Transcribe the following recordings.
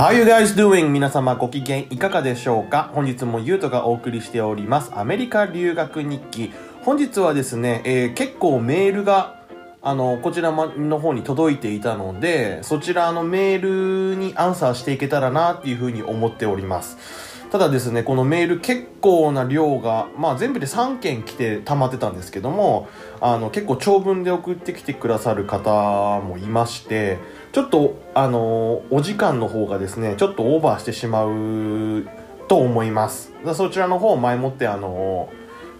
How you guys doing? 皆様ご機嫌いかがでしょうか？本日もゆうとがお送りしておりますアメリカ留学日記。本日はですね、えー結構メールがあの、こちらの方に届いていたので、そちらのメールにアンサーしていけたらなっていうふうに思っております。ただですね、このメール結構な量が、まあ全部で3件来て溜まってたんですけども、あの、結構長文で送ってきてくださる方もいまして、ちょっと、あの、お時間の方がですね、ちょっとオーバーしてしまうと思います。そちらの方前もって、あの、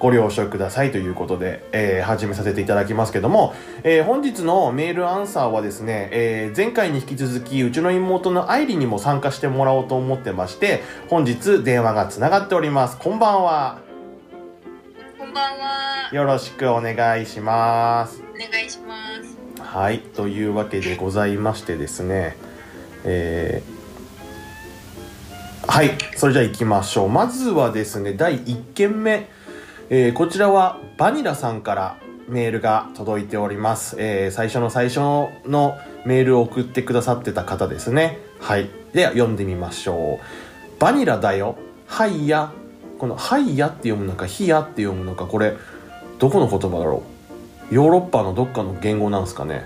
ご了承くださいということで、えー始めさせていただきますけども、えー本日のメールアンサーはですね、えー前回に引き続き、うちの妹の愛理にも参加してもらおうと思ってまして、本日電話がつながっております。こんばんは。こんばんは。よろしくお願いします。お願いします。はい、というわけでございましてですね、えーはい、それじゃあ行きましょう。まずはですね、第1件目、えーこちらはバニラさんからメールが届いております。えー最初の最初のメールを送ってくださってた方ですね。はい。では読んでみましょう。バニラだよ。はいや。この、はいやって読むのか、ひやって読むのか、これ、どこの言葉だろう？ヨーロッパのどっかの言語なんですかね？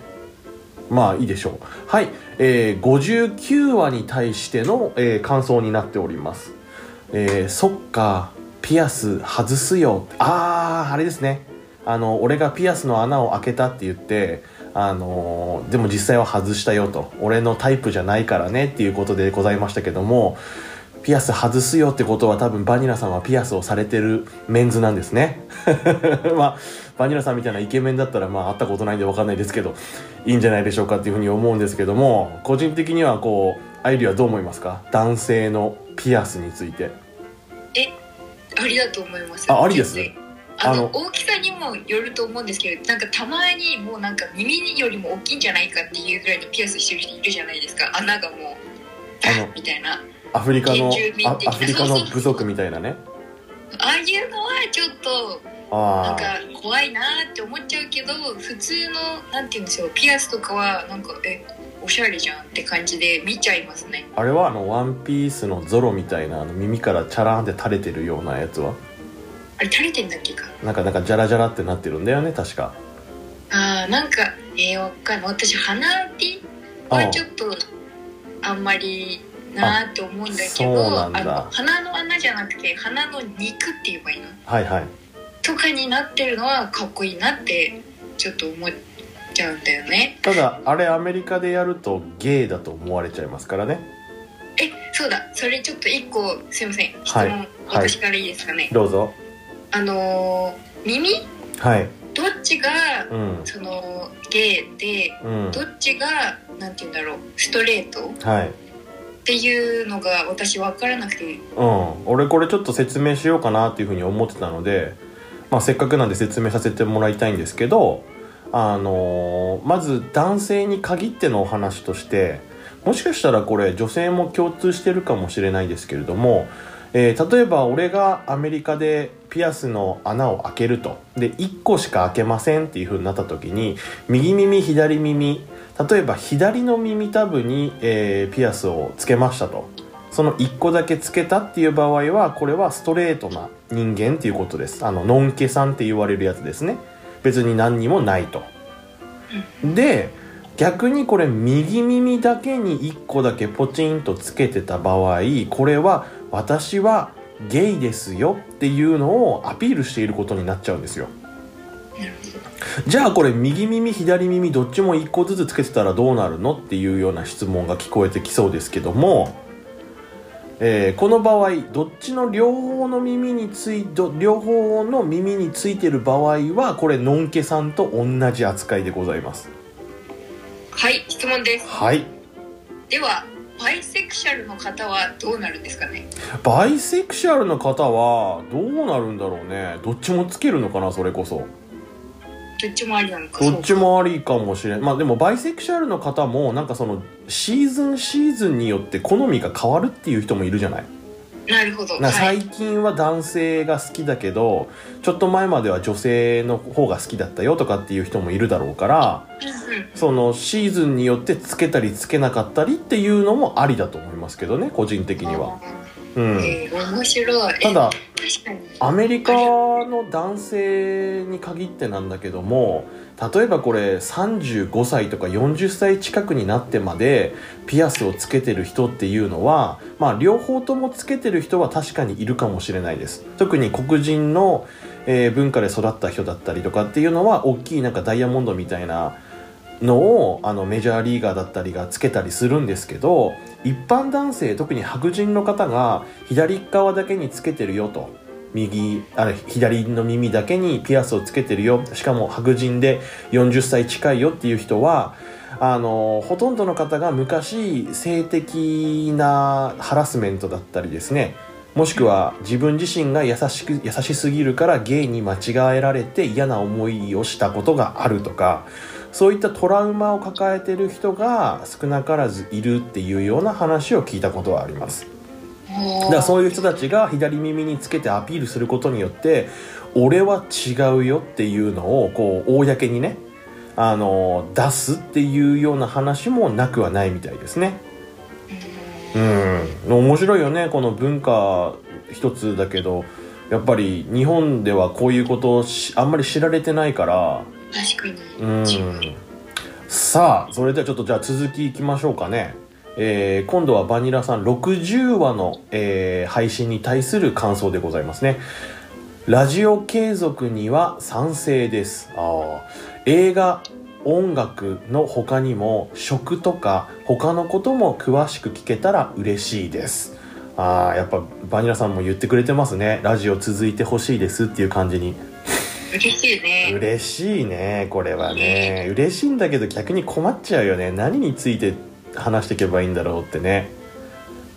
まあいいでしょうはい、えー、59話に対しての、えー感想になっておりますえー、そっかピアス外すよ。あああれですね。あの俺がピアスの穴を開けたって言ってあのでも実際は外したよと。俺のタイプじゃないからねっていうことでございましたけどもピアス外すよってことは多分バニラさんはピアスをされてるメンズなんですね。まあバニラさんみたいなイケメンだったらまあ会ったことないんで分かんないですけどいいんじゃないでしょうかっていうふうに思うんですけども個人的にはこうアイリはどう思いますか？男性のピアスについて。え、ありだと思います。あありですあの大きさにもよると思うんですけどなんかたまにもうなんか耳よりも大きいんじゃないかっていうぐらいにピアスしてる人いるじゃないですか。穴がもうあのみたいな。アフリカのアフリカの部族みたいなね。ああいうのはちょっとなんあか怖いなって思っちゃうけど普通のなんて言うんですよピアスとかはなんかえおしゃれじゃんって感じで見ちゃいますね。ああれはあのワンピースのゾロみたいなあの耳からチャラーンって垂れてるようなやつは？あれ垂れてんだっけか。なんかなんかジャラジャラってなってるんだよね確か。あーなんかえー、わかんな。い私鼻ピはちょっとあんまりなーって思うんだけどあの鼻の穴じゃなくて鼻の肉って言えばいいの？はいはい。とかになってるのはかっこいいなってちょっと思っちゃうんだよね。ただあれアメリカでやるとゲイだと思われちゃいますからね。えそうだ。それちょっと一個すいません。質はい。問、私からいいですかね、どうぞ。あのー耳？はい。どっちがうん。そのゲイでうん。どっちがなんて言うんだろうストレート？はい。っていうのが私分からなくて。うん、俺これちょっと説明しようかなっていうふうに思ってたので、まあ、せっかくなんで説明させてもらいたいんですけど、あのまず男性に限ってのお話としてもしかしたらこれ女性も共通してるかもしれないですけれども、えー例えば俺がアメリカでピアスの穴を開けると。で1個しか開けませんっていうふうになった時に右耳左耳例えば左の耳たぶに、えーピアスをつけましたと。その1個だけつけたっていう場合はこれはストレートな人間っていうことです。あのノンケさんって言われるやつですね。別に何にもないと。で逆にこれ右耳だけに1個だけポチンとつけてた場合これは私はゲイですよっていうのをアピールしていることになっちゃうんですよ。じゃあこれ右耳左耳どっちも1個ずつつけてたらどうなるのっていうような質問が聞こえてきそうですけども、えーこの場合どっちの両方の耳についど両方の耳についてる場合はこれのんけさんと同じ扱いでございます。はい質問です。はい。ではバイセクシャルの方はどうなるんですかね？バイセクシャルの方はどうなるんだろうね。どっちもつけるのかなそれこそどっちもありなのか。どっちもありかもしれん。まあでもバイセクシャルの方もなんかそのシーズンシーズンによって好みが変わるっていう人もいるじゃない？なるほど。最近は男性が好きだけどちょっと前までは女性の方が好きだったよとかっていう人もいるだろうからうんうん。そのシーズンによってつけたりつけなかったりっていうのもありだと思いますけどね個人的には。うん、えー、面白い。ただアメリカの男性に限ってなんだけども例えばこれ35歳とか40歳近くになってまでピアスをつけてる人っていうのはまあ両方ともつけてる人は確かにいるかもしれないです。特に黒人の、えー文化で育った人だったりとかっていうのは大きいなんかダイヤモンドみたいなのをあのメジャーリーガーだったりがつけたりするんですけど一般男性特に白人の方が左側だけにつけてるよと。右あれ左の耳だけにピアスをつけてるよ。しかも白人で40歳近いよっていう人はあのほとんどの方が昔性的なハラスメントだったりですね。もしくは自分自身が優しく優しすぎるからゲイに間違えられて嫌な思いをしたことがあるとかそういったトラウマを抱えてる人が少なからずいるっていうような話を聞いたことはあります。だからそういう人たちが左耳につけてアピールすることによって俺は違うよっていうのをこう公にねあの出すっていうような話もなくはないみたいですね。うん。面白いよねこの文化一つだけど。やっぱり日本ではこういうことをしあんまり知られてないから確かに。うん。さあそれではちょっとじゃあ続きいきましょうかね。えー今度はバニラさん60話の、えー配信に対する感想でございますね。ラジオ継続には賛成です。あ映画音楽の他にも食とか他のことも詳しく聞けたら嬉しいです。あやっぱバニラさんも言ってくれてますね。ラジオ続いてほしいですっていう感じに。嬉しいね。嬉しいねこれはね。嬉しいんだけど逆に困っちゃうよね。何について話していけばいいんだろうってね。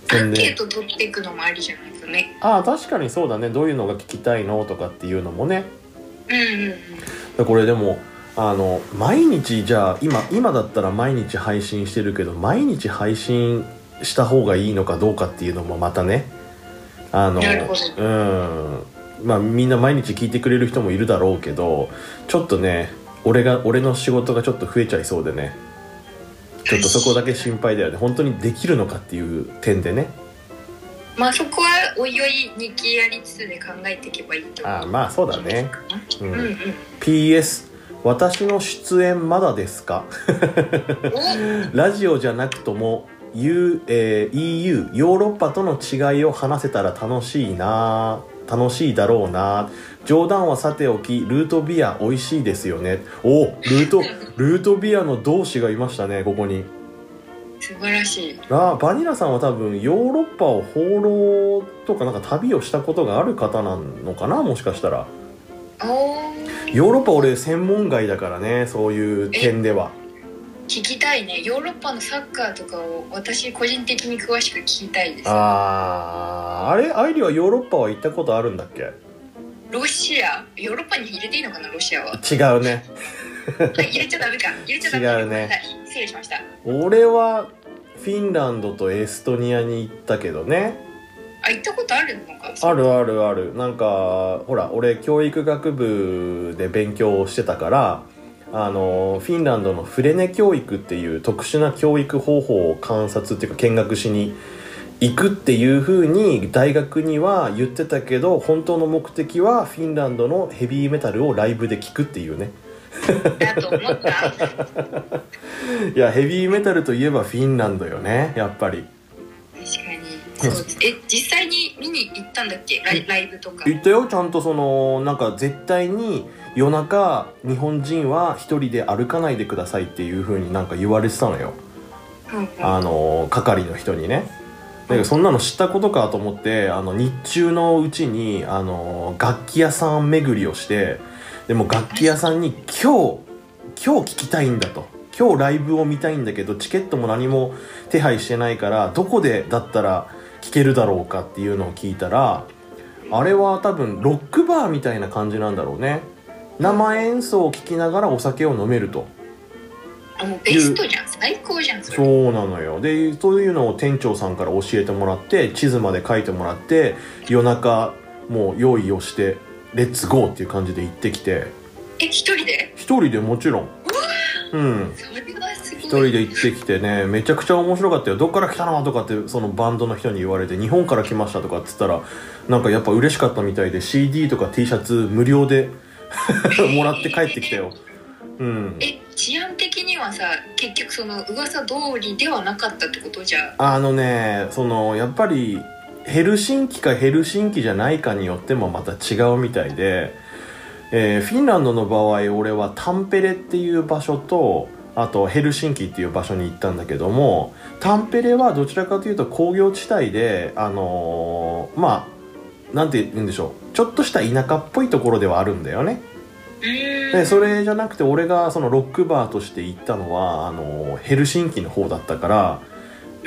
アンケート取っていくのもありじゃないですかね。ああ確かにそうだね。どういうのが聞きたいのとかっていうのもね。うんうんうん。これでもあの毎日じゃあ今今だったら毎日配信してるけど毎日配信した方がいいのかどうかっていうのもまたね。あのなるほうんまあみんな毎日聞いてくれる人もいるだろうけどちょっとね俺が俺の仕事がちょっと増えちゃいそうでね。ちょっとそこだけ心配だよね。本当にできるのかっていう点でね。まあそこはおいおい日記やりつつで考えていけばいいと思う。ああまあそうだね、ううん。んうん。PS 私の出演まだですか？ラジオじゃなくとも U、えー EU ヨーロッパとの違いを話せたら楽しいな楽しいだろうな。冗談はさておきルートビア美味しいですよね。おルート ルートビアの同志がいましたねここに。素晴らしい。あバニラさんは多分ヨーロッパを放浪とかなんか旅をしたことがある方なのかなもしかしたら。ヨーロッパ俺専門外だからねそういう点では聞きたいね。ヨーロッパのサッカーとかを私個人的に詳しく聞きたいです。あー。あれ？アイリはヨーロッパは行ったことあるんだっけ？ロシア。ヨーロッパに入れていいのかなロシアは。違うね。はい入れちゃダメか。入れちゃダメ違うね。はい。失礼しました。俺はフィンランドとエストニアに行ったけどね。あ行ったことあるのか？あるあるある。なんかほら俺教育学部で勉強をしてたからあのフィンランドのフレネ教育っていう特殊な教育方法を観察っていうか見学しに行くっていう風に大学には言ってたけど本当の目的はフィンランドのヘビーメタルをライブで聴くっていうね。いやヘビーメタルといえばフィンランドよねやっぱりえ実際に見に行ったんだっけ？ライライブとか。言ったよ。ちゃんとそのなんか絶対に夜中日本人は一人で歩かないでくださいっていう風になんか言われてたのよ。うんうんあの係の人にね。だけどそんなの知ったことかと思ってあの日中のうちにあの楽器屋さん巡りをしてでも楽器屋さんに今日今日聴きたいんだと。今日ライブを見たいんだけどチケットも何も手配してないからどこでだったら聴けるだろうかっていうのを聞いたらあれは多分ロックバーみたいな感じなんだろうね。生演奏を聴きながらお酒を飲めると。あもうベストじゃん。最高じゃんそれ。そうなのよ。でそういうのを店長さんから教えてもらって地図まで書いてもらって夜中もう用意をしてレッツゴーっていう感じで行ってきて。え一人で？一人でもちろん。うん。そ一人で行ってきてねめちゃくちゃ面白かったよ。どっから来たの？とかってそのバンドの人に言われて日本から来ましたとかっつったらなんかやっぱ嬉しかったみたいで CD とか T シャツ無料で もらって帰ってきたよ。うん。え治安的にはさ結局その噂通りではなかったってことじゃあのねそのやっぱりヘルシンキかヘルシンキじゃないかによってもまた違うみたいで、えーフィンランドの場合俺はタンペレっていう場所とあとヘルシンキっていう場所に行ったんだけどもタンペレはどちらかというと工業地帯であのーまあなんて言うんでしょうちょっとした田舎っぽいところではあるんだよね。でそれじゃなくて俺がそのロックバーとして行ったのはあのヘルシンキの方だったから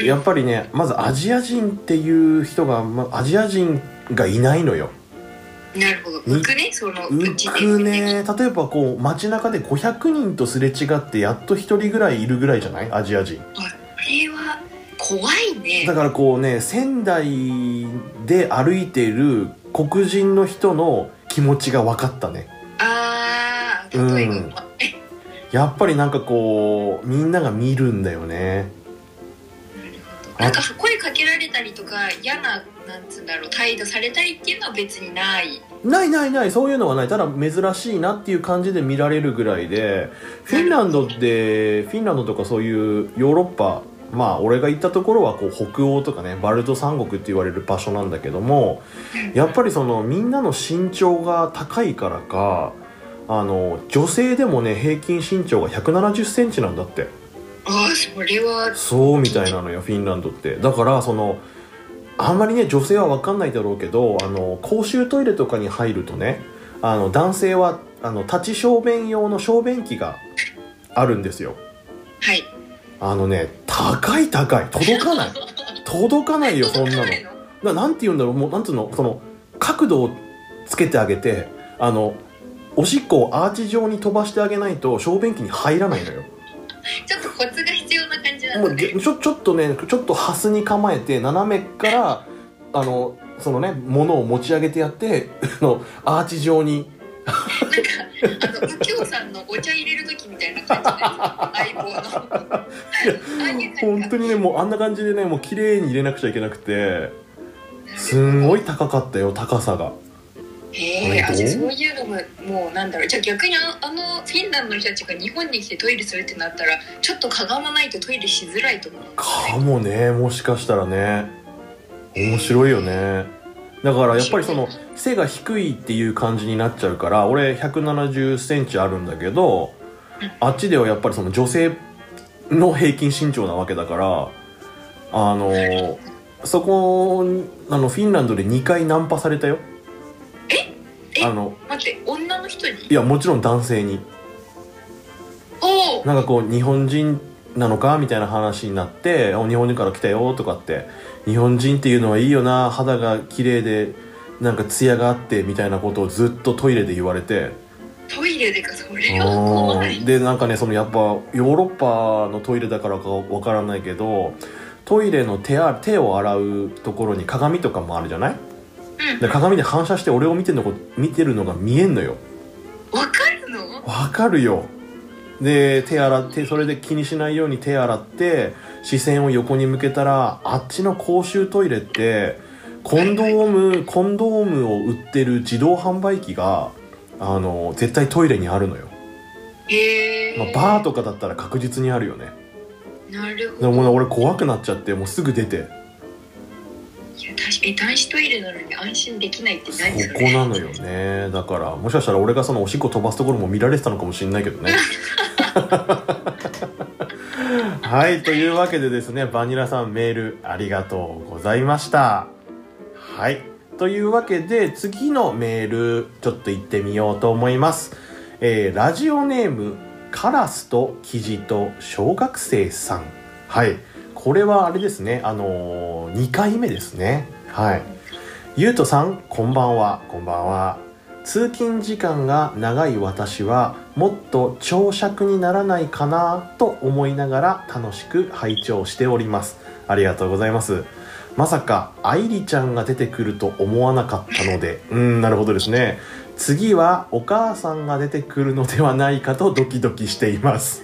やっぱりねまずアジア人っていう人が、ま、アジア人がいないのよなるほど。浮くね？その浮くね。例えばこう街中で500人とすれ違ってやっと1人ぐらいいるぐらいじゃない？アジア人。あこれは怖いね。だからこうね仙台で歩いている黒人の人の気持ちが分かったね。あー例えば、うん。やっぱりなんかこうみんなが見るんだよね。なんか声かけられたりとか嫌ななんつうんだろう態度されたりっていうのは別にない。ないないないそういうのはない。ただ珍しいなっていう感じで見られるぐらいでフィンランドってフィンランドとかそういうヨーロッパまあ俺が行ったところはこう北欧とかねバルト三国って言われる場所なんだけどもやっぱりそのみんなの身長が高いからかあの女性でもね平均身長が1 7 0センチなんだって。ああそれは。そうみたいなのよフィンランドって。だからそのあんまりね女性は分かんないだろうけどあの公衆トイレとかに入るとねあの男性はあの立ち小便用の小便器があるんですよ。はい。あのね高い高い。届かない。届かないよそんなの。ななんて言うんだろう。もうなんつうの？その角度をつけてあげてあのおしっこをアーチ状に飛ばしてあげないと小便器に入らないのよ。ちょっとコツがもうちょちょっとねちょっとハスに構えて斜めからあのそのね物を持ち上げてやってあのアーチ状に。なんかあの右京さんのお茶入れる時みたいな感じで相棒の。本当にねもうあんな感じでねもう綺麗に入れなくちゃいけなくてすんごい高かったよ高さがへえあじゃあそういうのももうなんだろう。じゃあ逆にああのフィンランドの人たちが日本に来てトイレするってなったらちょっとかがまないとトイレしづらいと思う。かもねもしかしたらね。面白いよね。だからやっぱりその背が低いっていう感じになっちゃうから俺1 7 0センチあるんだけどあっちではやっぱりその女性の平均身長なわけだからあのそこあのフィンランドで2回ナンパされたよえ？あの待って女の人に？いやもちろん男性に。おおなんかこう日本人なのか？みたいな話になって「お日本人から来たよ」とかって「日本人っていうのはいいよな。肌が綺麗でなんか艶があって」みたいなことをずっとトイレで言われて。トイレでかそれは怖い。でなんかねそのやっぱヨーロッパのトイレだからかわからないけどトイレの手あ手を洗うところに鏡とかもあるじゃない？うんで鏡で反射して俺を見てるのこ見てるのが見えんのよ。わかるの？わかるよ。で手洗ってそれで気にしないように手洗って視線を横に向けたらあっちの公衆トイレってコンドームコンドームを売ってる自動販売機があの絶対トイレにあるのよ、へえ、まあ、バーとかだったら確実にあるよね。なるほでも俺怖くなっちゃってもうすぐ出て確かに男子トイレなのに安心できないってそ何それ？こなのよね。だからもしかしたら俺がそのおしっこ飛ばすところも見られてたのかもしれないけどね。はいというわけでですねバニラさんメールありがとうございました。はいというわけで次のメールちょっと行ってみようと思います。えーラジオネームカラスとキジと小学生さん。はい。これはあれですね。あのー、2回目ですね。はい。ゆうとさんこんばんは。こんばんは。通勤時間が長い私はもっと長尺にならないかなと思いながら楽しく拝聴しております。ありがとうございます。まさか愛梨ちゃんが出てくると思わなかったので。うんなるほどですね。次はお母さんが出てくるのではないかとドキドキしています。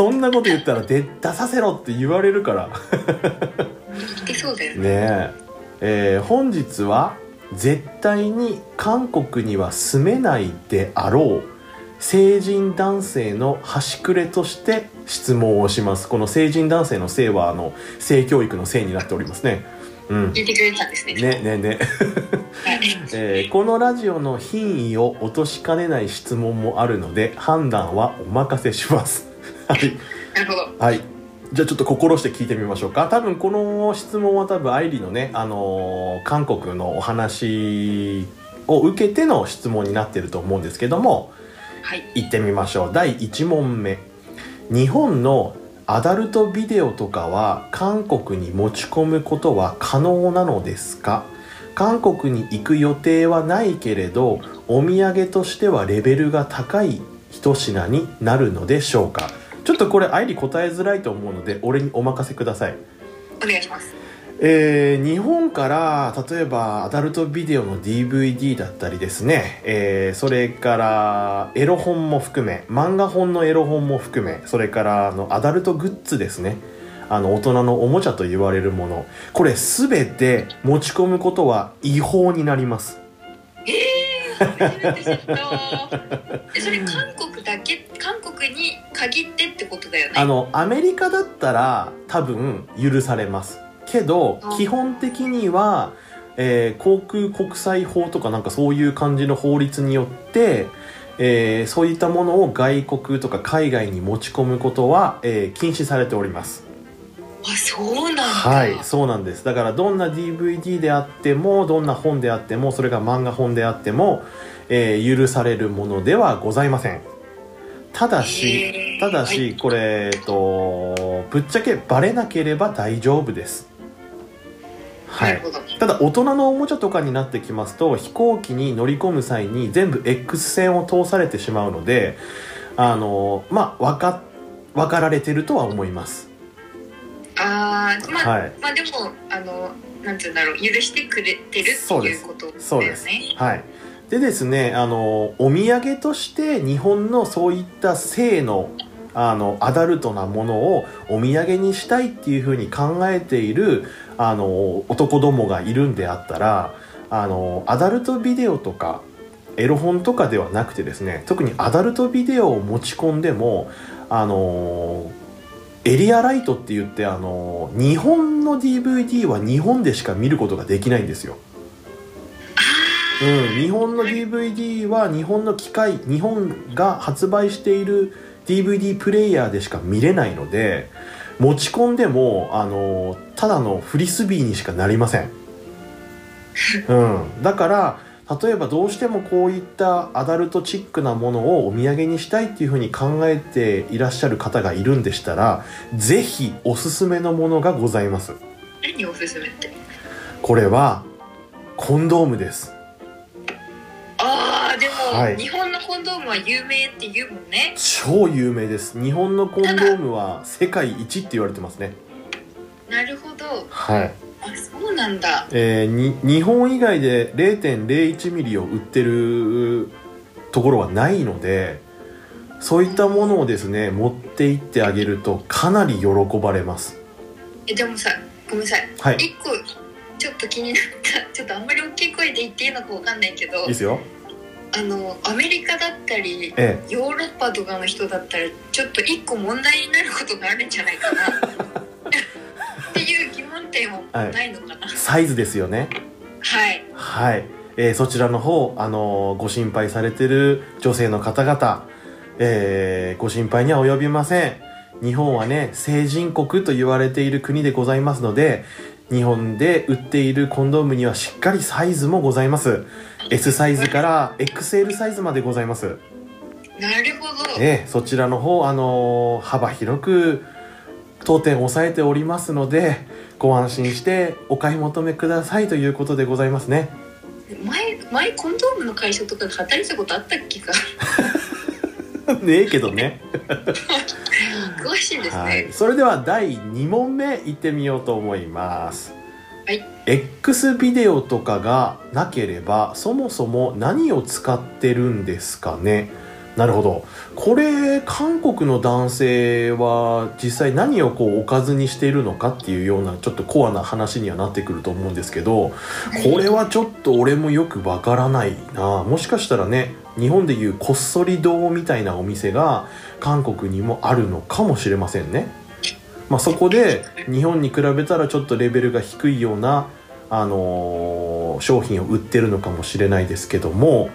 そんなこと言ったら出出させろって言われるから。言ってそうだよね。ねえ。えー本日は絶対に韓国には住めないであろう成人男性の端くれとして質問をします。この成人男性の性はあの性教育の性になっておりますね。うん。聞いてくれたんですね。ねねね、はい。えーこのラジオの品位を落としかねない質問もあるので判断はお任せします。はいなるほどはい。じゃあちょっと心して聞いてみましょうか。多分この質問は多分愛理のね、あのー韓国のお話を受けての質問になってると思うんですけども、はい行ってみましょう。第1問目。日本のアダルトビデオとかは韓国に持ち込むことは可能なのですか？韓国に行く予定はないけれどお土産としてはレベルが高い一品になるのでしょうか？ちょっとこれ愛理答えづらいと思うので俺にお任せください。お願いします。えー日本から例えばアダルトビデオの DVD だったりですね、えーそれからエロ本も含め漫画本のエロ本も含めそれからあのアダルトグッズですね。あの大人のおもちゃと言われるもの。これ全て持ち込むことは違法になりますそれ韓国だけ韓国に限ってってことだよね。あのアメリカだったら多分許されます。けどあ基本的には、えー航空国際法とかなんかそういう感じの法律によって、えーそういったものを外国とか海外に持ち込むことは、えー禁止されておりますあそうなんだ。はいそうなんです。だからどんな DVD であってもどんな本であってもそれが漫画本であっても、えー許されるものではございません。ただしただし、これ、えっと、ぶっちゃけバレなければ大丈夫です。はい。ただ大人のおもちゃとかになってきますと飛行機に乗り込む際に全部 X 線を通されてしまうのであのまあ分か分かられてるとは思いますあーまあ、はい。まあでもあのなんて言うんだろう許してくれてるってそうです。いうことだよね。そうです。はい。でですねあのお土産として日本のそういった性のあのアダルトなものをお土産にしたいっていうふうに考えているあの男どもがいるんであったらあのアダルトビデオとかエロ本とかではなくてですね特にアダルトビデオを持ち込んでもあのエリアライトって言ってあの日本の DVD は日本でしか見ることができないんですよ。うん、日本の DVD は日本の機械日本が発売している DVD プレイヤーでしか見れないので持ち込んでもあのただのフリスビーにしかなりません、うん、だから例えばどうしてもこういったアダルトチックなものをお土産にしたいっていうふうに考えていらっしゃる方がいるんでしたらぜひおすすめのものがございます。何おすすめって？これはコンドームです。ああでも、はい。日本のコンドームは有名って言うもんね。超有名です。日本のコンドームは世界一って言われてますね。なるほど。はい、あそうなんだ。えーに日本以外で0.01ミリを売ってるところはないのでそういったものをですね持って行ってあげるとかなり喜ばれます。えでもさごめんなさい。はい。一個ちょっと気になった。ちょっとあんまり大きい声で言っていいのかわかんないけどいいですよ。あのアメリカだったりえ。ヨーロッパとかの人だったらちょっと一個問題になることがあるんじゃないかな っていう疑問点はないのかな？えサイズですよね。はい。はい、えーそちらの方、あのーご心配されてる女性の方々、えーご心配には及びません。日本はね成人国と言われている国でございますので日本で売っているコンドームにはしっかりサイズもございます。S サイズから XL サイズまでございます。なるほど、ええそちらの方、あのー幅広く当店抑えておりますのでご安心してお買い求めくださいということでございますね。前前コンドームの会社とかで働いたことあったっけか？ねえけどね。詳しいですね、はい、それでは第2問目いってみようと思います。はい。X ビデオとかがなければそもそも何を使ってるんですかね？なるほど。これ韓国の男性は実際何をこうおかずにしているのかっていうようなちょっとコアな話にはなってくると思うんですけどこれはちょっと俺もよくわからないな。もしかしたらね日本でいうこっそり堂みたいなお店が韓国にもあるのかもしれませんね。まあ、そこで日本に比べたらちょっとレベルが低いような、あのー、商品を売ってるのかもしれないですけども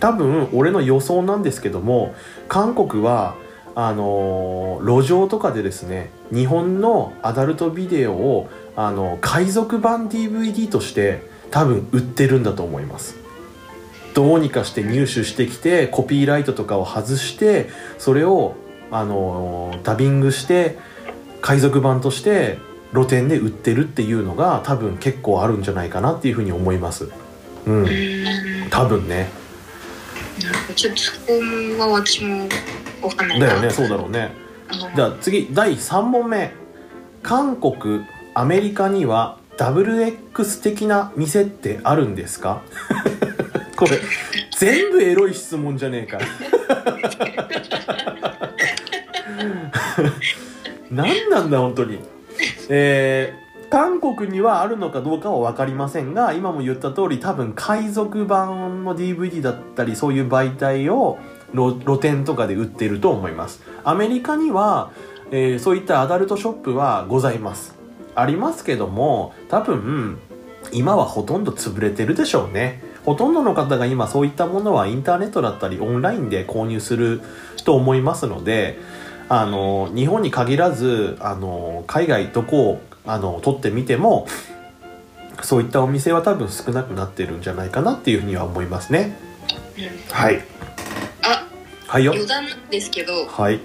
多分俺の予想なんですけども韓国はあのー、路上とかでですね日本のアダルトビデオをあの海賊版 DVD として多分売ってるんだと思います。どうにかして入手してきてコピーライトとかを外してそれをあのー、ダビングして海賊版として露店で売ってるっていうのが多分結構あるんじゃないかなっていうふうに思います。うん。多分ねちょっとそこは私も分かんないだよねそうだろうね。じゃあ次第3問目。韓国アメリカには WX 的な店ってあるんですか？これ全部エロい質問じゃねえか。何なんだ本当に。えー韓国にはあるのかどうかは分かりませんが今も言った通り多分海賊版の DVD だったりそういう媒体を露店とかで売ってると思います。アメリカには、えー、そういったアダルトショップはございます。ありますけども多分今はほとんど潰れてるでしょうね。ほとんどの方が今そういったものはインターネットだったりオンラインで購入すると思いますのであの日本に限らずあの海外どこをあの撮ってみてもそういったお店は多分少なくなってるんじゃないかなっていうふうには思いますね。うん、はい。あはいよ。余談なんですけど、はい、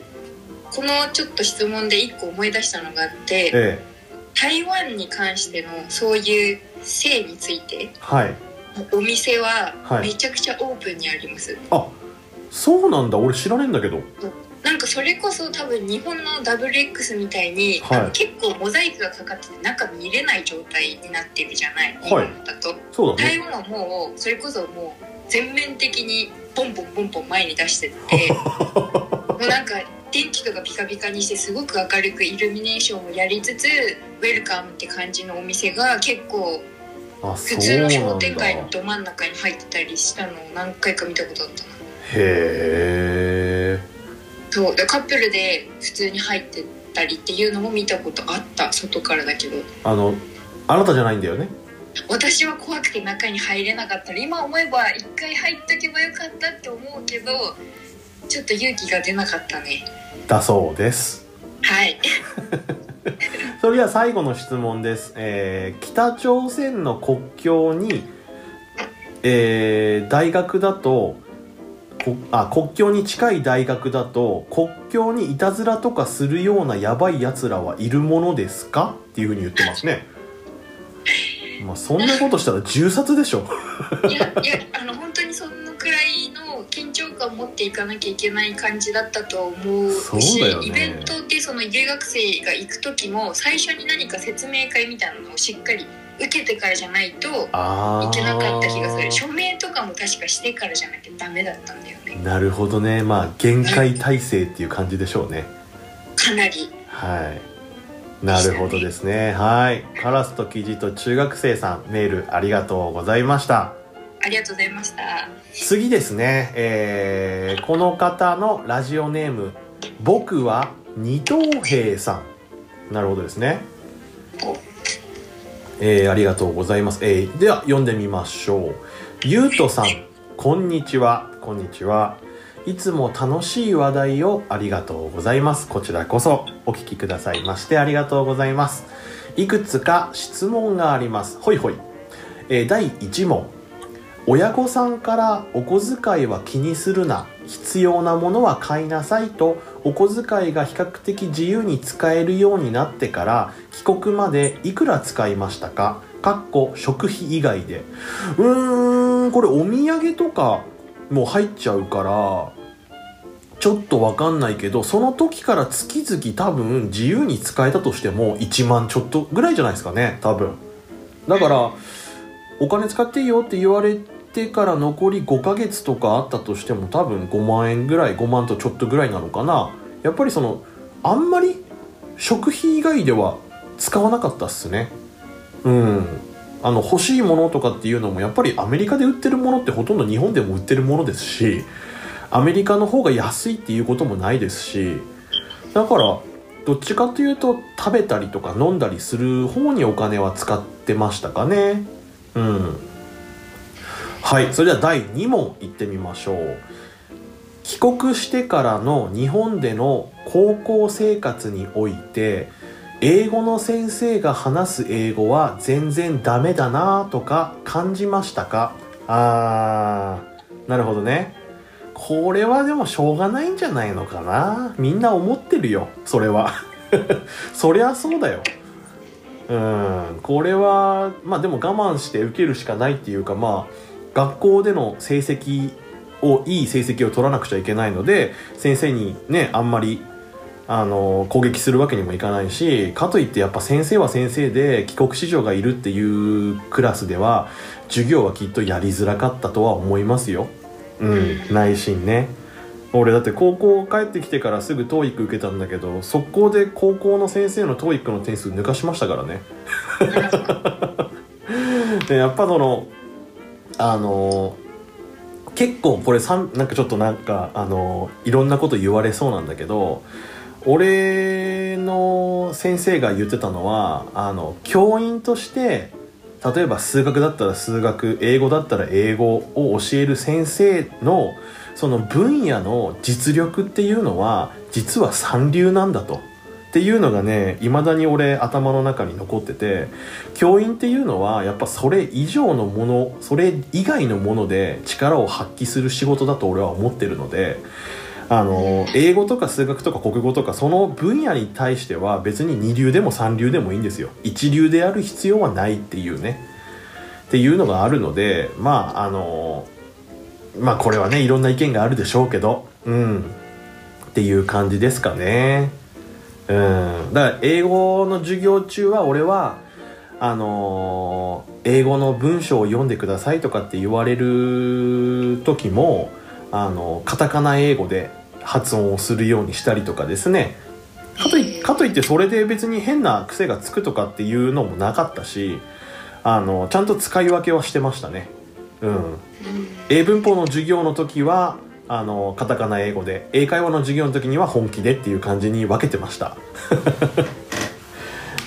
このちょっと質問で一個思い出したのがあって、ええ、台湾に関してのそういう性について、はい、お店はめちゃくちゃオープンにあります。はい、あそうなんだ。俺知らねえんだけど。それこそ多分日本の WX みたいに、はい、結構モザイクがかかってて中見れない状態になってるじゃない、日本だと。そうだ、ね、台湾はもうそれこそもう全面的にポンポンポンポン前に出してって もうなんか電気とかピカピカにしてすごく明るくイルミネーションをやりつつウェルカムって感じのお店が結構普通の商店街のど真ん中に入ってたりしたのを何回か見たことあったな。へえそうでカップルで普通に入ってたりっていうのも見たことあった。外からだけど。あのあなたじゃないんだよね？私は怖くて中に入れなかった。ら今思えば一回入っとけばよかったって思うけどちょっと勇気が出なかったね。だそうです。はい。それでは最後の質問です、えー、北朝鮮の国境に、えー、大学だとあ国境に近い大学だと国境にいたずらとかするようなやばいやつらはいるものですか？っていうふうに言ってますね。まあそんなことしたら銃殺でしょ。いやいやあの本当にそのくらいの緊張感を持っていかなきゃいけない感じだったと思うし、ね、イベントってその留学生が行く時も最初に何か説明会みたいなのをしっかり受けてからじゃないといけなかった気がする。署名とかも確かしてからじゃなきゃダメだったんだよね。なるほどね。まあ限界体制っていう感じでしょうね。かなり。はい。なるほどですね。はい。カラスとキジと中学生さんメールありがとうございました。ありがとうございました。次ですね、えー、この方のラジオネーム僕は二等兵さん。なるほどですねえー、ありがとうございます。えー、では、読んでみましょう。ゆうとさん、こんにちは。こんにちは。いつも楽しい話題をありがとうございます。こちらこそお聞きくださいましてありがとうございます。いくつか質問があります。ほいほい。えー、第1問。親御さんからお小遣いは気にするな必要なものは買いなさいとお小遣いが比較的自由に使えるようになってから帰国までいくら使いましたか？かっこ食費以外で。うーんこれお土産とかもう入っちゃうからちょっとわかんないけどその時から月々多分自由に使えたとしても1万ちょっとぐらいじゃないですかね多分。だからお金使っていいよって言われててから残り5ヶ月とかあったとしても多分5万円ぐらい5万とちょっとぐらいなのかな。やっぱりそのあんまり食費以外では使わなかったっすね。うん。あの欲しいものとかっていうのもやっぱりアメリカで売ってるものってほとんど日本でも売ってるものですしアメリカの方が安いっていうこともないですしだからどっちかというと食べたりとか飲んだりする方にお金は使ってましたかね。うん。はい。それでは第2問いってみましょう。帰国してからの日本での高校生活において英語の先生が話す英語は全然ダメだなとか感じましたか？あーなるほどね。これはでもしょうがないんじゃないのかな？みんな思ってるよそれは。そりゃそうだよ。うん。これはまあでも我慢して受けるしかないっていうかまあ学校での成績をいい成績を取らなくちゃいけないので先生にねあんまりあの攻撃するわけにもいかないしかといってやっぱ先生は先生で帰国子女がいるっていうクラスでは授業はきっとやりづらかったとは思いますよ。うん内心ね。俺だって高校帰ってきてからすぐ TOEIC 受けたんだけど速攻で高校の先生の TOEIC の点数抜かしましたからね。でやっぱそのあの結構これさんなんかちょっとなんかあのいろんなこと言われそうなんだけど俺の先生が言ってたのはあの教員として例えば数学だったら数学英語だったら英語を教える先生のその分野の実力っていうのは実は三流なんだと。っていうのがねいまだに俺頭の中に残ってて教員っていうのはやっぱそれ以上のものそれ以外のもので力を発揮する仕事だと俺は思ってるのであの英語とか数学とか国語とかその分野に対しては別に二流でも三流でもいいんですよ。一流である必要はないっていうね。っていうのがあるのでまああのまあこれはねいろんな意見があるでしょうけどうん。っていう感じですかね。うん。だから英語の授業中は俺はあの英語の文章を読んでくださいとかって言われる時もあのカタカナ英語で発音をするようにしたりとかですね。かといかといってそれで別に変な癖がつくとかっていうのもなかったしあのちゃんと使い分けはしてましたね。うん。英文法の授業の時はあのカタカナ英語で英会話の授業の時には本気でっていう感じに分けてました。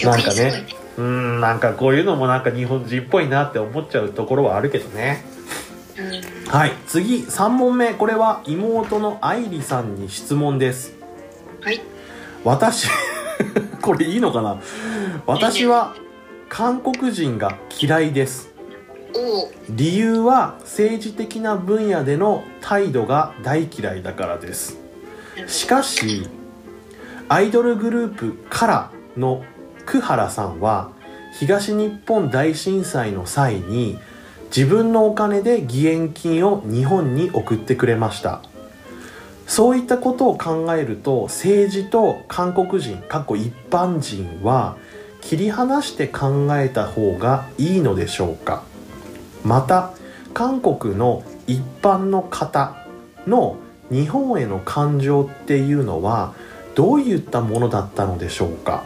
なんかねうんなんかこういうのもなんか日本人っぽいなって思っちゃうところはあるけどね。はい次3問目。これは妹の愛梨さんに質問です。はい。私 これいいのかな？私は韓国人が嫌いです。お理由は政治的な分野での態度が大嫌いだからです。しかしアイドルグループカラの久原さんは東日本大震災の際に自分のお金で義援金を日本に送ってくれました。そういったことを考えると政治と韓国人過去一般人は切り離して考えた方がいいのでしょうか？また韓国の一般の方の日本への感情っていうのはどういったものだったのでしょうか？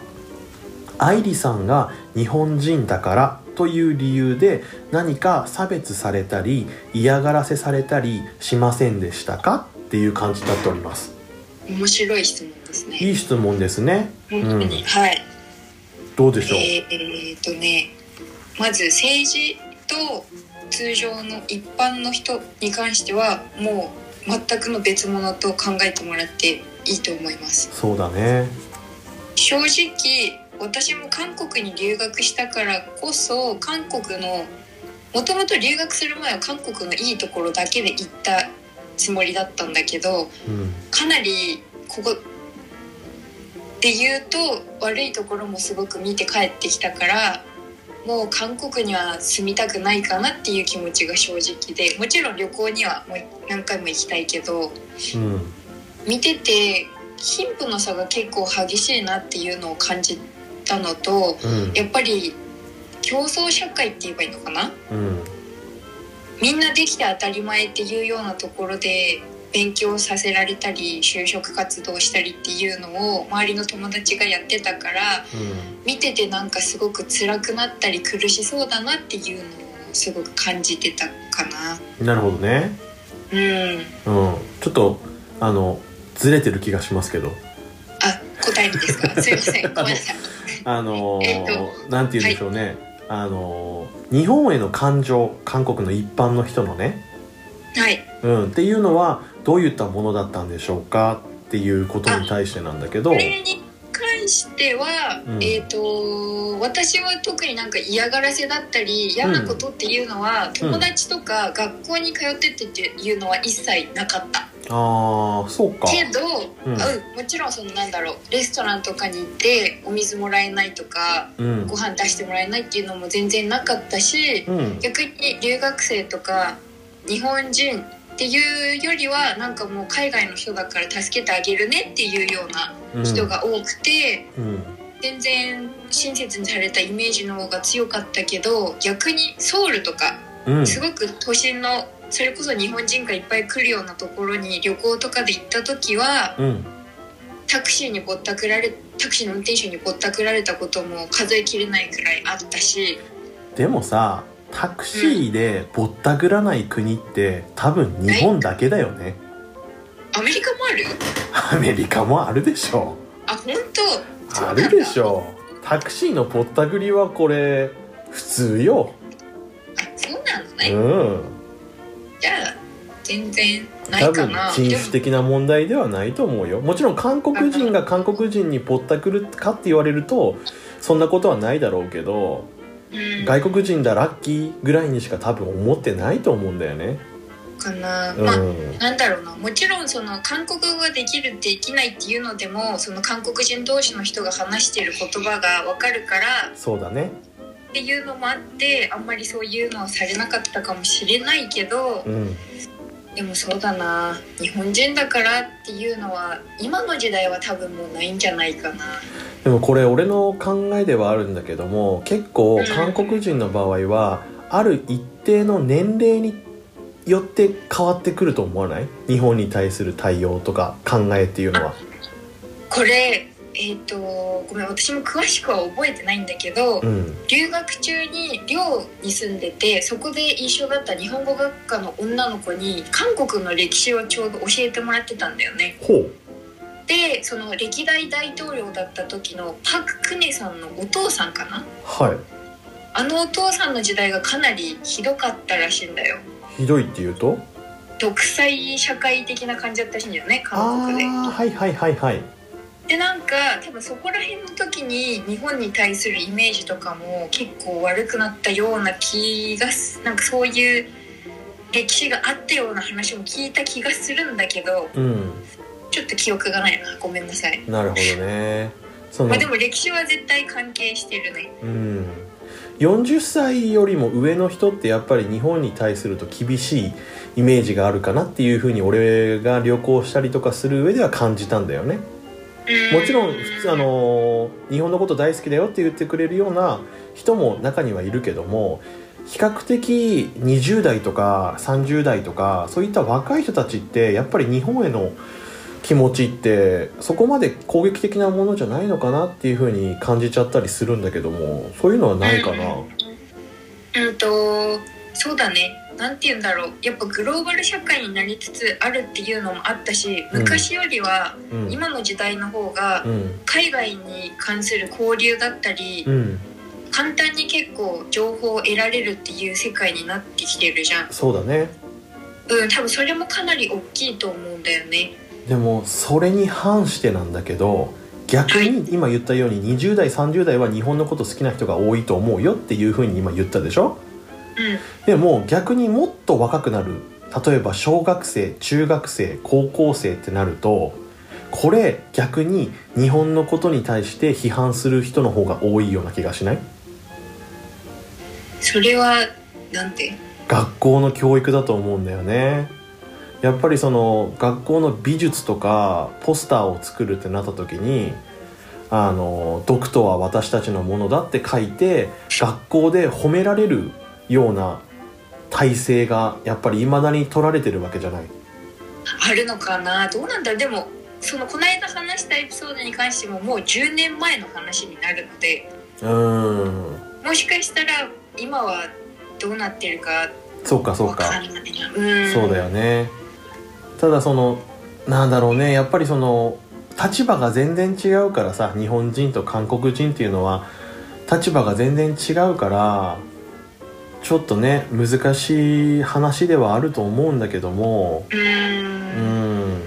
愛梨さんが日本人だからという理由で何か差別されたり嫌がらせされたりしませんでしたか？っていう感じになっております。面白い質問ですね。いい質問ですね。本当に、はい。どうでしょう、えーえーとねまず政治と通常の一般の人に関してはもう全くの別物と考えてもらっていいと思います。そうだね。正直私も韓国に留学したからこそ韓国のもともと留学する前は韓国のいいところだけで行ったつもりだったんだけどうん。かなりここで言うと悪いところもすごく見て帰ってきたからもう韓国には住みたくないかなっていう気持ちが正直でもちろん旅行にはもう何回も行きたいけどうん見てて貧富の差が結構激しいなっていうのを感じたのとうん。やっぱり競争社会って言えばいいのかな？うん。みんなできて当たり前っていうようなところで勉強させられたり就職活動したりっていうのを周りの友達がやってたから見ててなんかすごく辛くなったり苦しそうだなっていうのをすごく感じてたかな。うんなるほどね。うん。うん。ちょっとあのずれてる気がしますけど。あ答えにですか？すいません。ごめんなさい。あのーえっとなんて言うんでしょうね、あのー日本への感情韓国の一般の人のね、はい。うん、っていうのはどういったものだったんでしょうかっていうことに対してなんだけど。これに関しては、うん。えっ、と私は特になんか嫌がらせだったり嫌なことっていうのは、友達とか学校に通ってってっていうのは一切なかった。ああそうか。けど、うん。うんもちろんそのなんだろうレストランとかに行ってお水もらえないとかうん。ご飯出してもらえないっていうのも全然なかったしうん。逆に留学生とか日本人っていうよりはなんかもう海外の人だから助けてあげるねっていうようなうん。人が多くて、うん。全然親切にされたイメージの方が強かったけど逆にソウルとかうん。すごく都心のそれこそ日本人がいっぱい来るようなところに旅行とかで行った時はうん。タクシーにぼったくられタクシーの運転手にぼったくられたことも数えきれないくらいあったし。でもさタクシーでぼったくらない国って多分日本だけだよね。アメリカもあるアメリカもあるでしょあ本当？あるでしょタクシーのぼったくりはこれ普通よ。あそうなのうね、ん。じゃあ全然ない多分人種的な問題ではないと思うよ。もちろん韓国人が韓国人にぼったくるかって言われるとそんなことはないだろうけど外国人だラッキーぐらいにしか多分思ってないと思うんだよね。かな、うん。まあなんだろうな。もちろんその韓国語ができるできないっていうのでもその韓国人同士の人が話してる言葉がわかるからそうだね。っていうのもあってあんまりそういうのはされなかったかもしれないけどうんでもそうだな。日本人だからっていうのは今の時代は多分もうないんじゃないかな。でもこれ俺の考えではあるんだけども結構韓国人の場合はある一定の年齢によって変わってくると思わない？日本に対する対応とか考えっていうのは。これえっ、とごめん私も詳しくは覚えてないんだけど、うん。留学中に寮に住んでてそこで一緒だった日本語学科の女の子に韓国の歴史をちょうど教えてもらってたんだよね。ほう。でその歴代大統領だった時のパク・クネさんのお父さんかな？はい。あのお父さんの時代がかなりひどかったらしいんだよ。ひどいっていうと？独裁社会的な感じだったらしいんだよねあ韓国で。あはいはいはいはいでなんか多分そこら辺の時に日本に対するイメージとかも結構悪くなったような気がすなんかそういう歴史があったような話も聞いた気がするんだけどうん。ちょっと記憶がないな。ごめんなさい。なるほどね。まあでも歴史は絶対関係してるね。うん。40歳よりも上の人ってやっぱり日本に対すると厳しいイメージがあるかなっていうふうに俺が旅行したりとかする上では感じたんだよね。うんもちろんあの日本のこと大好きだよって言ってくれるような人も中にはいるけども比較的20代とか30代とかそういった若い人たちってやっぱり日本への気持ちってそこまで攻撃的なものじゃないのかなっていうふうに感じちゃったりするんだけどもそういうのはないかな。うんとそうだねなんて言うんだろう。やっぱグローバル社会になりつつあるっていうのもあったしうん。昔よりはうん。今の時代の方がうん。海外に関する交流だったりうん。簡単に結構情報を得られるっていう世界になってきてるじゃん。そうだね。うん多分それもかなり大きいと思うんだよね。でもそれに反してなんだけど逆に今言ったように20代30代は日本のこと好きな人が多いと思うよっていうふうに今言ったでしょ？うんでも逆にもっと若くなる。例えば小学生中学生高校生ってなるとこれ逆に日本のことに対して批判する人の方が多いような気がしない？それはなんて？学校の教育だと思うんだよね。やっぱりその学校の美術とかポスターを作るってなった時にあの「毒とは私たちのものだ」って書いて学校で褒められるような体制がやっぱりいまだに取られてるわけじゃない。あるのかな？どうなんだでもそのこの間話したエピソードに関してももう10年前の話になるのでうん。もしかしたら今はどうなってるかそうかそうか。わかんないな。うん。そうだよね。ただそのなんだろうね。やっぱりその立場が全然違うからさ日本人と韓国人っていうのは立場が全然違うからちょっとね難しい話ではあると思うんだけども。ううんん。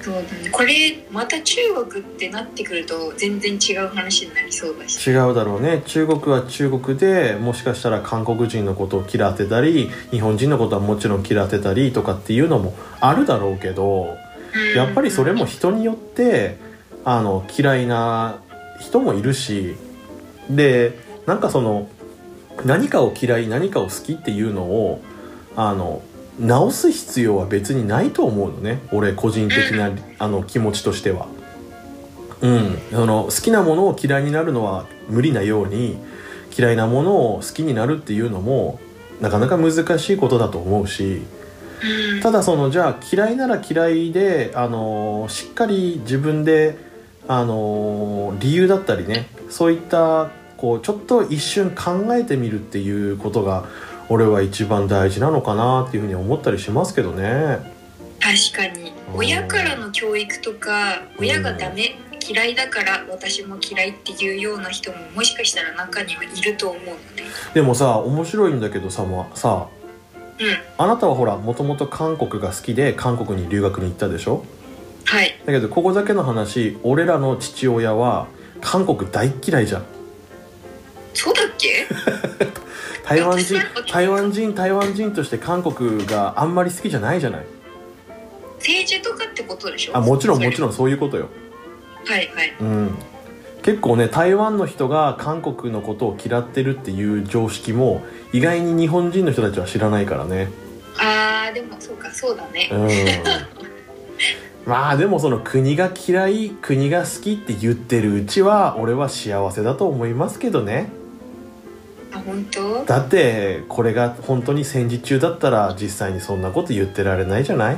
そうだね。これまた中国ってなってくると全然違う話になりそうだし。違うだろうね。中国は中国でもしかしたら韓国人のことを嫌ってたり日本人のことはもちろん嫌ってたりとかっていうのもあるだろうけどうん。やっぱりそれも人によってあの嫌いな人もいるしでなんかその何かを嫌い何かを好きっていうのをあの直す必要は別にないと思うのね俺個人的なあの気持ちとしては。うん、その好きなものを嫌いになるのは無理なように嫌いなものを好きになるっていうのもなかなか難しいことだと思うし。うんただそのじゃあ嫌いなら嫌いで、あのーしっかり自分で、あのー理由だったりねそういったこうちょっと一瞬考えてみるっていうことが俺は一番大事なのかなっていうふうに思ったりしますけどね。確かに。親からの教育とか親がダメ嫌いだから私も嫌いっていうような人ももしかしたら中にはいると思うので。でもさ面白いんだけどさまさうん。あなたはほらもともと韓国が好きで韓国に留学に行ったでしょ？はい。だけどここだけの話俺らの父親は韓国大嫌いじゃんそうだっけ？台湾人私台湾人台湾人として韓国があんまり好きじゃないじゃない？政治とかってことでしょ？あもちろんもちんろんそういうことよ。はいはい。うん。結構ね台湾の人が韓国のことを嫌ってるっていう常識も意外に日本人の人たちは知らないからね。あーでもそうかそうだね。うん。まあでもその国が嫌い国が好きって言ってるうちは俺は幸せだと思いますけどね。あ本当？だってこれが本当に戦時中だったら実際にそんなこと言ってられないじゃない？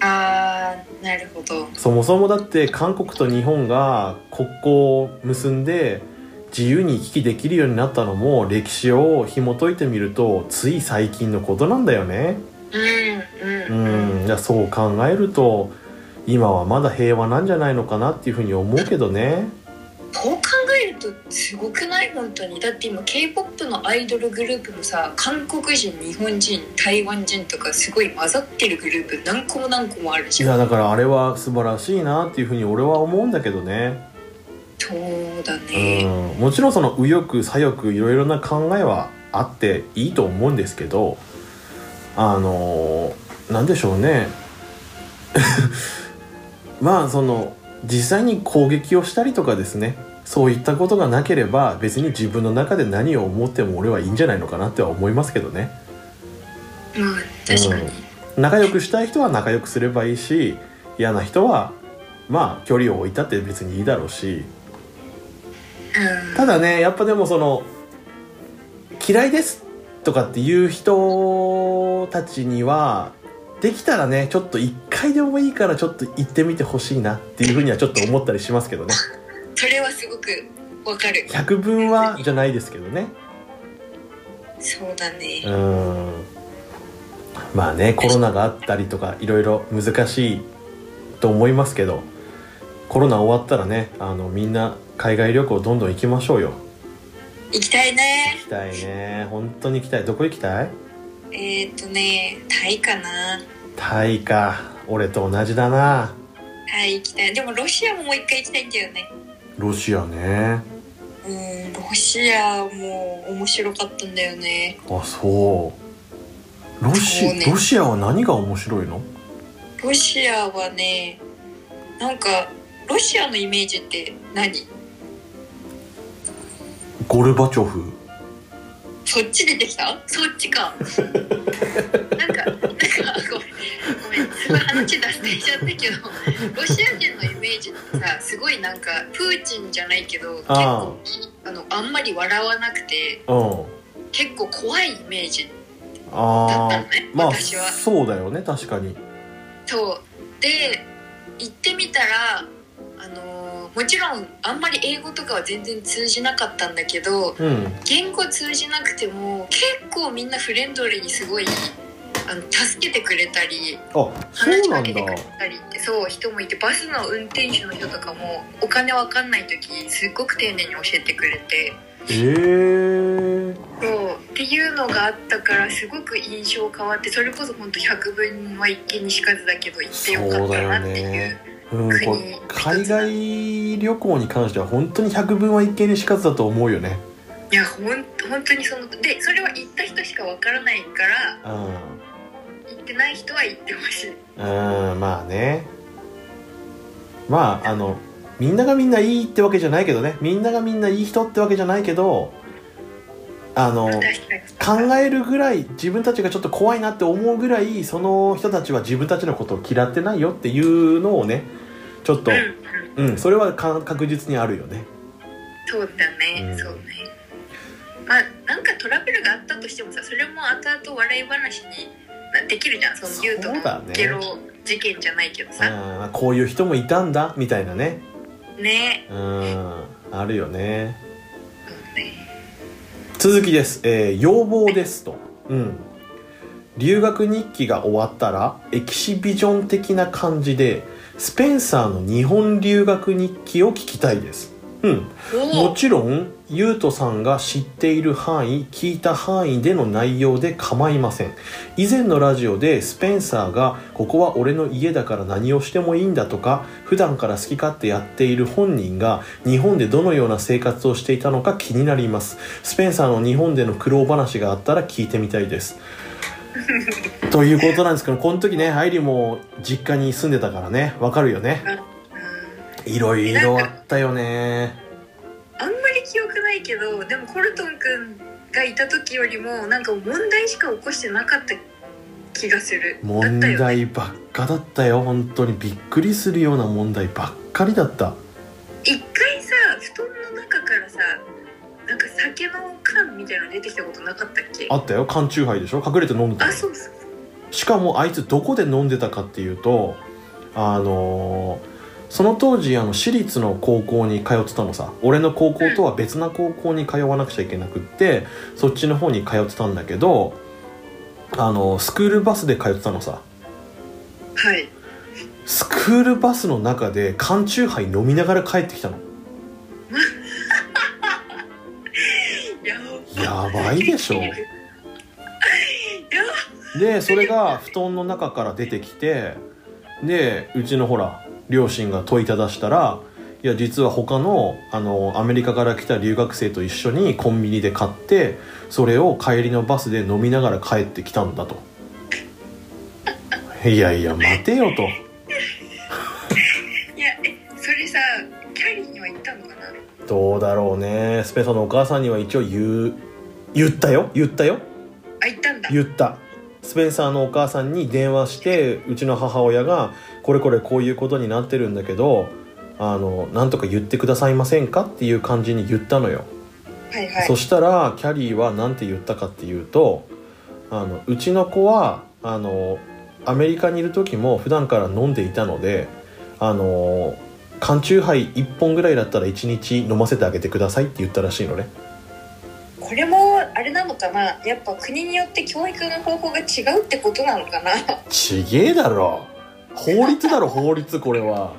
あーなるほどそもそもだって韓国と日本が国交を結んで自由に行き来できるようになったのも歴史を紐解いてみるとつい最近のことなんだよね。うんううんん、じゃあそう考えると今はまだ平和なんじゃないのかなっていうふうに思うけどね。こう考えるとすごくない？本当に。だって今 k p o p のアイドルグループもさ韓国人日本人台湾人とかすごい混ざってるグループ何個も何個もあるいじゃん。やだからあれは素晴らしいなっていうふうに俺は思うんだけどね。そうだうねん、もちろんその右翼左翼いろいろな考えはあっていいと思うんですけどあのなんでしょうね。まあその実際に攻撃をしたりとかですねそういったことがなければ別に自分の中で何を思っても俺はいいんじゃないのかなっては思いますけどね。まあ確かに、仲良くしたい人は仲良くすればいいし嫌な人はまあ距離を置いたって別にいいだろうし。うん。ただねやっぱでもその嫌いですとかっていう人たちにはできたらねちょっと一回でもいいからちょっと行ってみてほしいなっていうふうにはちょっと思ったりしますけどねそれはすごくわかる。百分はじゃないですけどね。そうだね、うん。まあねコロナがあったりとかいろいろ難しいと思いますけどコロナ終わったらねあのみんな海外旅行どんどん行きましょうよ。行きたいね。行きたいね。本当に行きたい。どこ行きたい？えーっとねタイかな。タイか。俺と同じだな。タイ行きたい。でもロシアももう一回行きたいんだよねロシアね。うんロシアも面白かったんだよね。あそう。ロシそうね。ロシアは何が面白いの？ロシアはねなんかロシアのイメージって何？ゴルバチョフそっち出てきた？そっちか。なんかなんかごめんごめんすごい話脱線しちゃったけどロシア人のイメージってさすごいなんかプーチンじゃないけど結構ああのあんまり笑わなくてうん。結構怖いイメージだあ。あったのねまあ私は。そうだよね確かに。そう。で行ってみたらあのーもちろんあんまり英語とかは全然通じなかったんだけどうん。言語通じなくても結構みんなフレンドリーにすごいあの助けてくれたり話しかけてくれたりってそう人もいてバスの運転手の人とかもお金わかんない時すっごく丁寧に教えてくれて。えー、そうっていうのがあったからすごく印象変わってそれこそ本当100分は一見にしかずだけど行ってよかったなっていう。そうん、こ国う海外旅行に関しては本当に百分は一見にしかずだと思うよね。いやほん本当にそのでそれは行った人しかわからないからうん。行ってない人は行ってほしい。うんまあね。まああのみんながみんないいってわけじゃないけどね。みんながみんないい人ってわけじゃないけどあの考えるぐらい自分たちがちょっと怖いなって思うぐらいその人たちは自分たちのことを嫌ってないよっていうのをねちょっとうんうん。うんそれはか確実にあるよね。そうだね、うん。そうね。まあなんかトラブルがあったとしてもさそれも後々笑い話になできるじゃん。そのユウトのゲロ事件じゃないけどさ、うんこういう人もいたんだみたいなね。ね。うんあるよね。そうね続きです、えー要望ですと。うん。留学日記が終わったらエキシビジョン的な感じでスペンサーの日本留学日記を聞きたいです。うん。おもちろんゆうとさんが知っている範囲聞いた範囲での内容で構いません。以前のラジオでスペンサーが「ここは俺の家だから何をしてもいいんだ」とか普段から好き勝手やっている本人が日本でどのような生活をしていたのか気になります。スペンサーの日本での苦労話があったら聞いてみたいです。ということなんですけどこの時ね愛理も実家に住んでたからねわかるよね。うん。いろいろあったよね記憶ないけどでもコルトン君がいた時よりもなんか問題しか起こしてなかった気がする。問題ばっかだったよ本当に。びっくりするような問題ばっかりだった。一回さ布団の中からさなんか酒の缶みたいなの出てきたことなかったっけ？あったよ。缶チューハイでしょ？隠れて飲んでたあそうそう。しかもあいつどこで飲んでたかっていうとあのーその当時あの私立の高校に通ってたのさ。俺の高校とは別な高校に通わなくちゃいけなくってそっちの方に通ってたんだけどあのスクールバスで通ってたのさ。はい。スクールバスの中で缶チューハイ飲みながら帰ってきたの。ややばいでしょ。やでそれが布団の中から出てきてでうちのほら両親が問いただしたらいや実は他のあのアメリカから来た留学生と一緒にコンビニで買ってそれを帰りのバスで飲みながら帰ってきたんだと。いやいや待てよと。いやえそれさキャリーには言ったのかな？どうだろうね。スペさんのお母さんには一応言う言ったよ？言ったよ？あ言ったんだ。言った。スペンサーのお母さんに電話してうちの母親がこれこれこういうことになってるんだけどあのなんとか言ってくださいませんかっていう感じに言ったのよ、はいはい。そしたらキャリーは何て言ったかっていうとあのうちの子はあのアメリカにいる時も普段から飲んでいたのであの缶チューハイ1本ぐらいだったら1日飲ませてあげてくださいって言ったらしいのね。これもあれなのかな？やっぱ国によって教育の方法が違うってことなのかな？ちげえだろ法律だろ法律これは。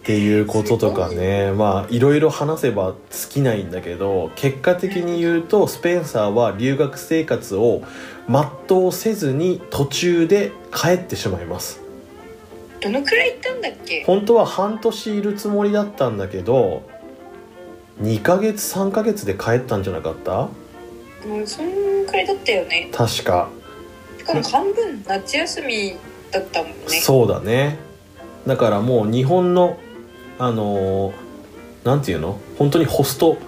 っていうこととかね。まあいろいろ話せば尽きないんだけど結果的に言うとスペンサーは留学生活を全うせずに途中で帰ってしまいます。どのくらい行ったんだっけ？本当は半年いるつもりだったんだけど2ヶ月3ヶ月で帰ったんじゃなかった？うんそんくらいだったよね。確かしかも半分夏休みだったもんね。そうだね。だからもう日本のあのーなんていうの？本当にホスト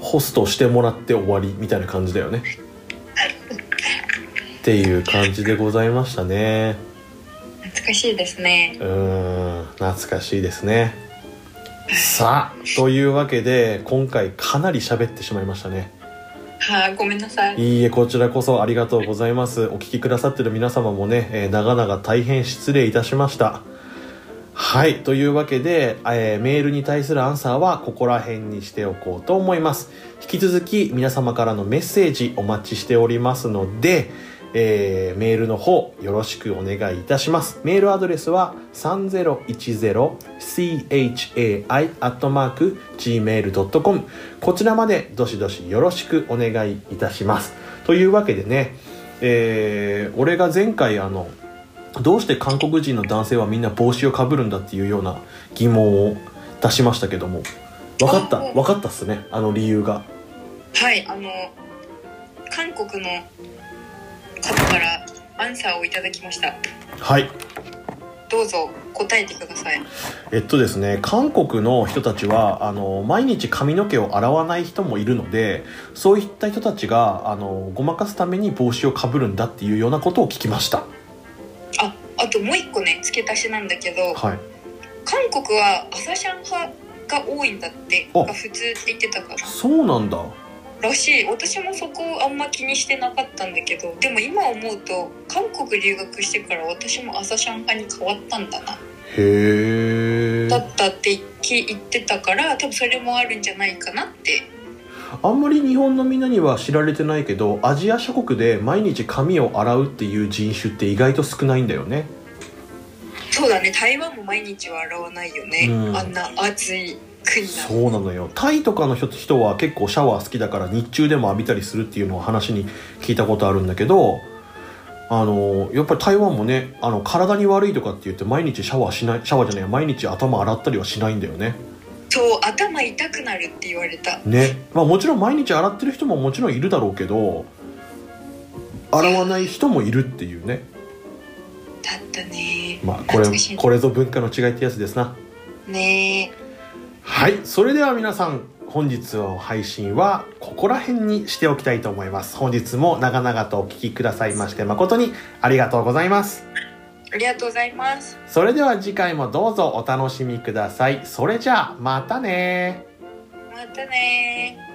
ホストしてもらって終わりみたいな感じだよね。っていう感じでございましたね。懐かしいですね。うーん懐かしいですね。さあというわけで今回かなり喋ってしまいましたねはあごめんなさい。いいえこちらこそありがとうございます。お聞きくださってる皆様もね、えー長々大変失礼いたしました。はいというわけで、えーメールに対するアンサーはここら辺にしておこうと思います。引き続き皆様からのメッセージお待ちしておりますので、えーメールの方よろしくお願いいたします。メールアドレスは 3010chai.gmail.com こちらまでどしどしよろしくお願いいたします。というわけでね、えー俺が前回あのどうして韓国人の男性はみんな帽子をかぶるんだっていうような疑問を出しましたけども分かった？あ分かったっすね。あの理由が。はいあの韓国の方からアンサーをいただきました。はい。どうぞ答えてください。えっとですね韓国の人たちはあの毎日髪の毛を洗わない人もいるのでそういった人たちがあのごまかすために帽子をかぶるんだっていうようなことを聞きました。ああともう一個ね付け足しなんだけどはい。韓国は朝シャン派が多いんだってあ。が普通って言ってたから。そうなんだらしい。私もそこあんま気にしてなかったんだけどでも今思うと韓国留学してから私も朝シャン派に変わったんだな。へえだったって聞言ってたから多分それもあるんじゃないかなって。あんまり日本のみんなには知られてないけどアジア諸国で毎日髪を洗うっていう人種って意外と少ないんだよね。そうだね。台湾も毎日は洗わないよね、うん。あんな暑いそうなのよ。タイとかの人人は結構シャワー好きだから日中でも浴びたりするっていうのを話に聞いたことあるんだけどあのやっぱり台湾もねあの体に悪いとかって言って毎日シャワーしないシャワーじゃない毎日頭洗ったりはしないんだよね。そう頭痛くなるって言われた。ね。まあもちろん毎日洗ってる人ももちろんいるだろうけど洗わない人もいるっていうね。だったね。まあこれこれぞ文化の違いってやつですな。ねはいそれでは皆さん本日の配信はここら辺にしておきたいと思います。本日も長々とお聞きくださいまして誠にありがとうございます。ありがとうございます。それでは次回もどうぞお楽しみください。それじゃあまたねまたね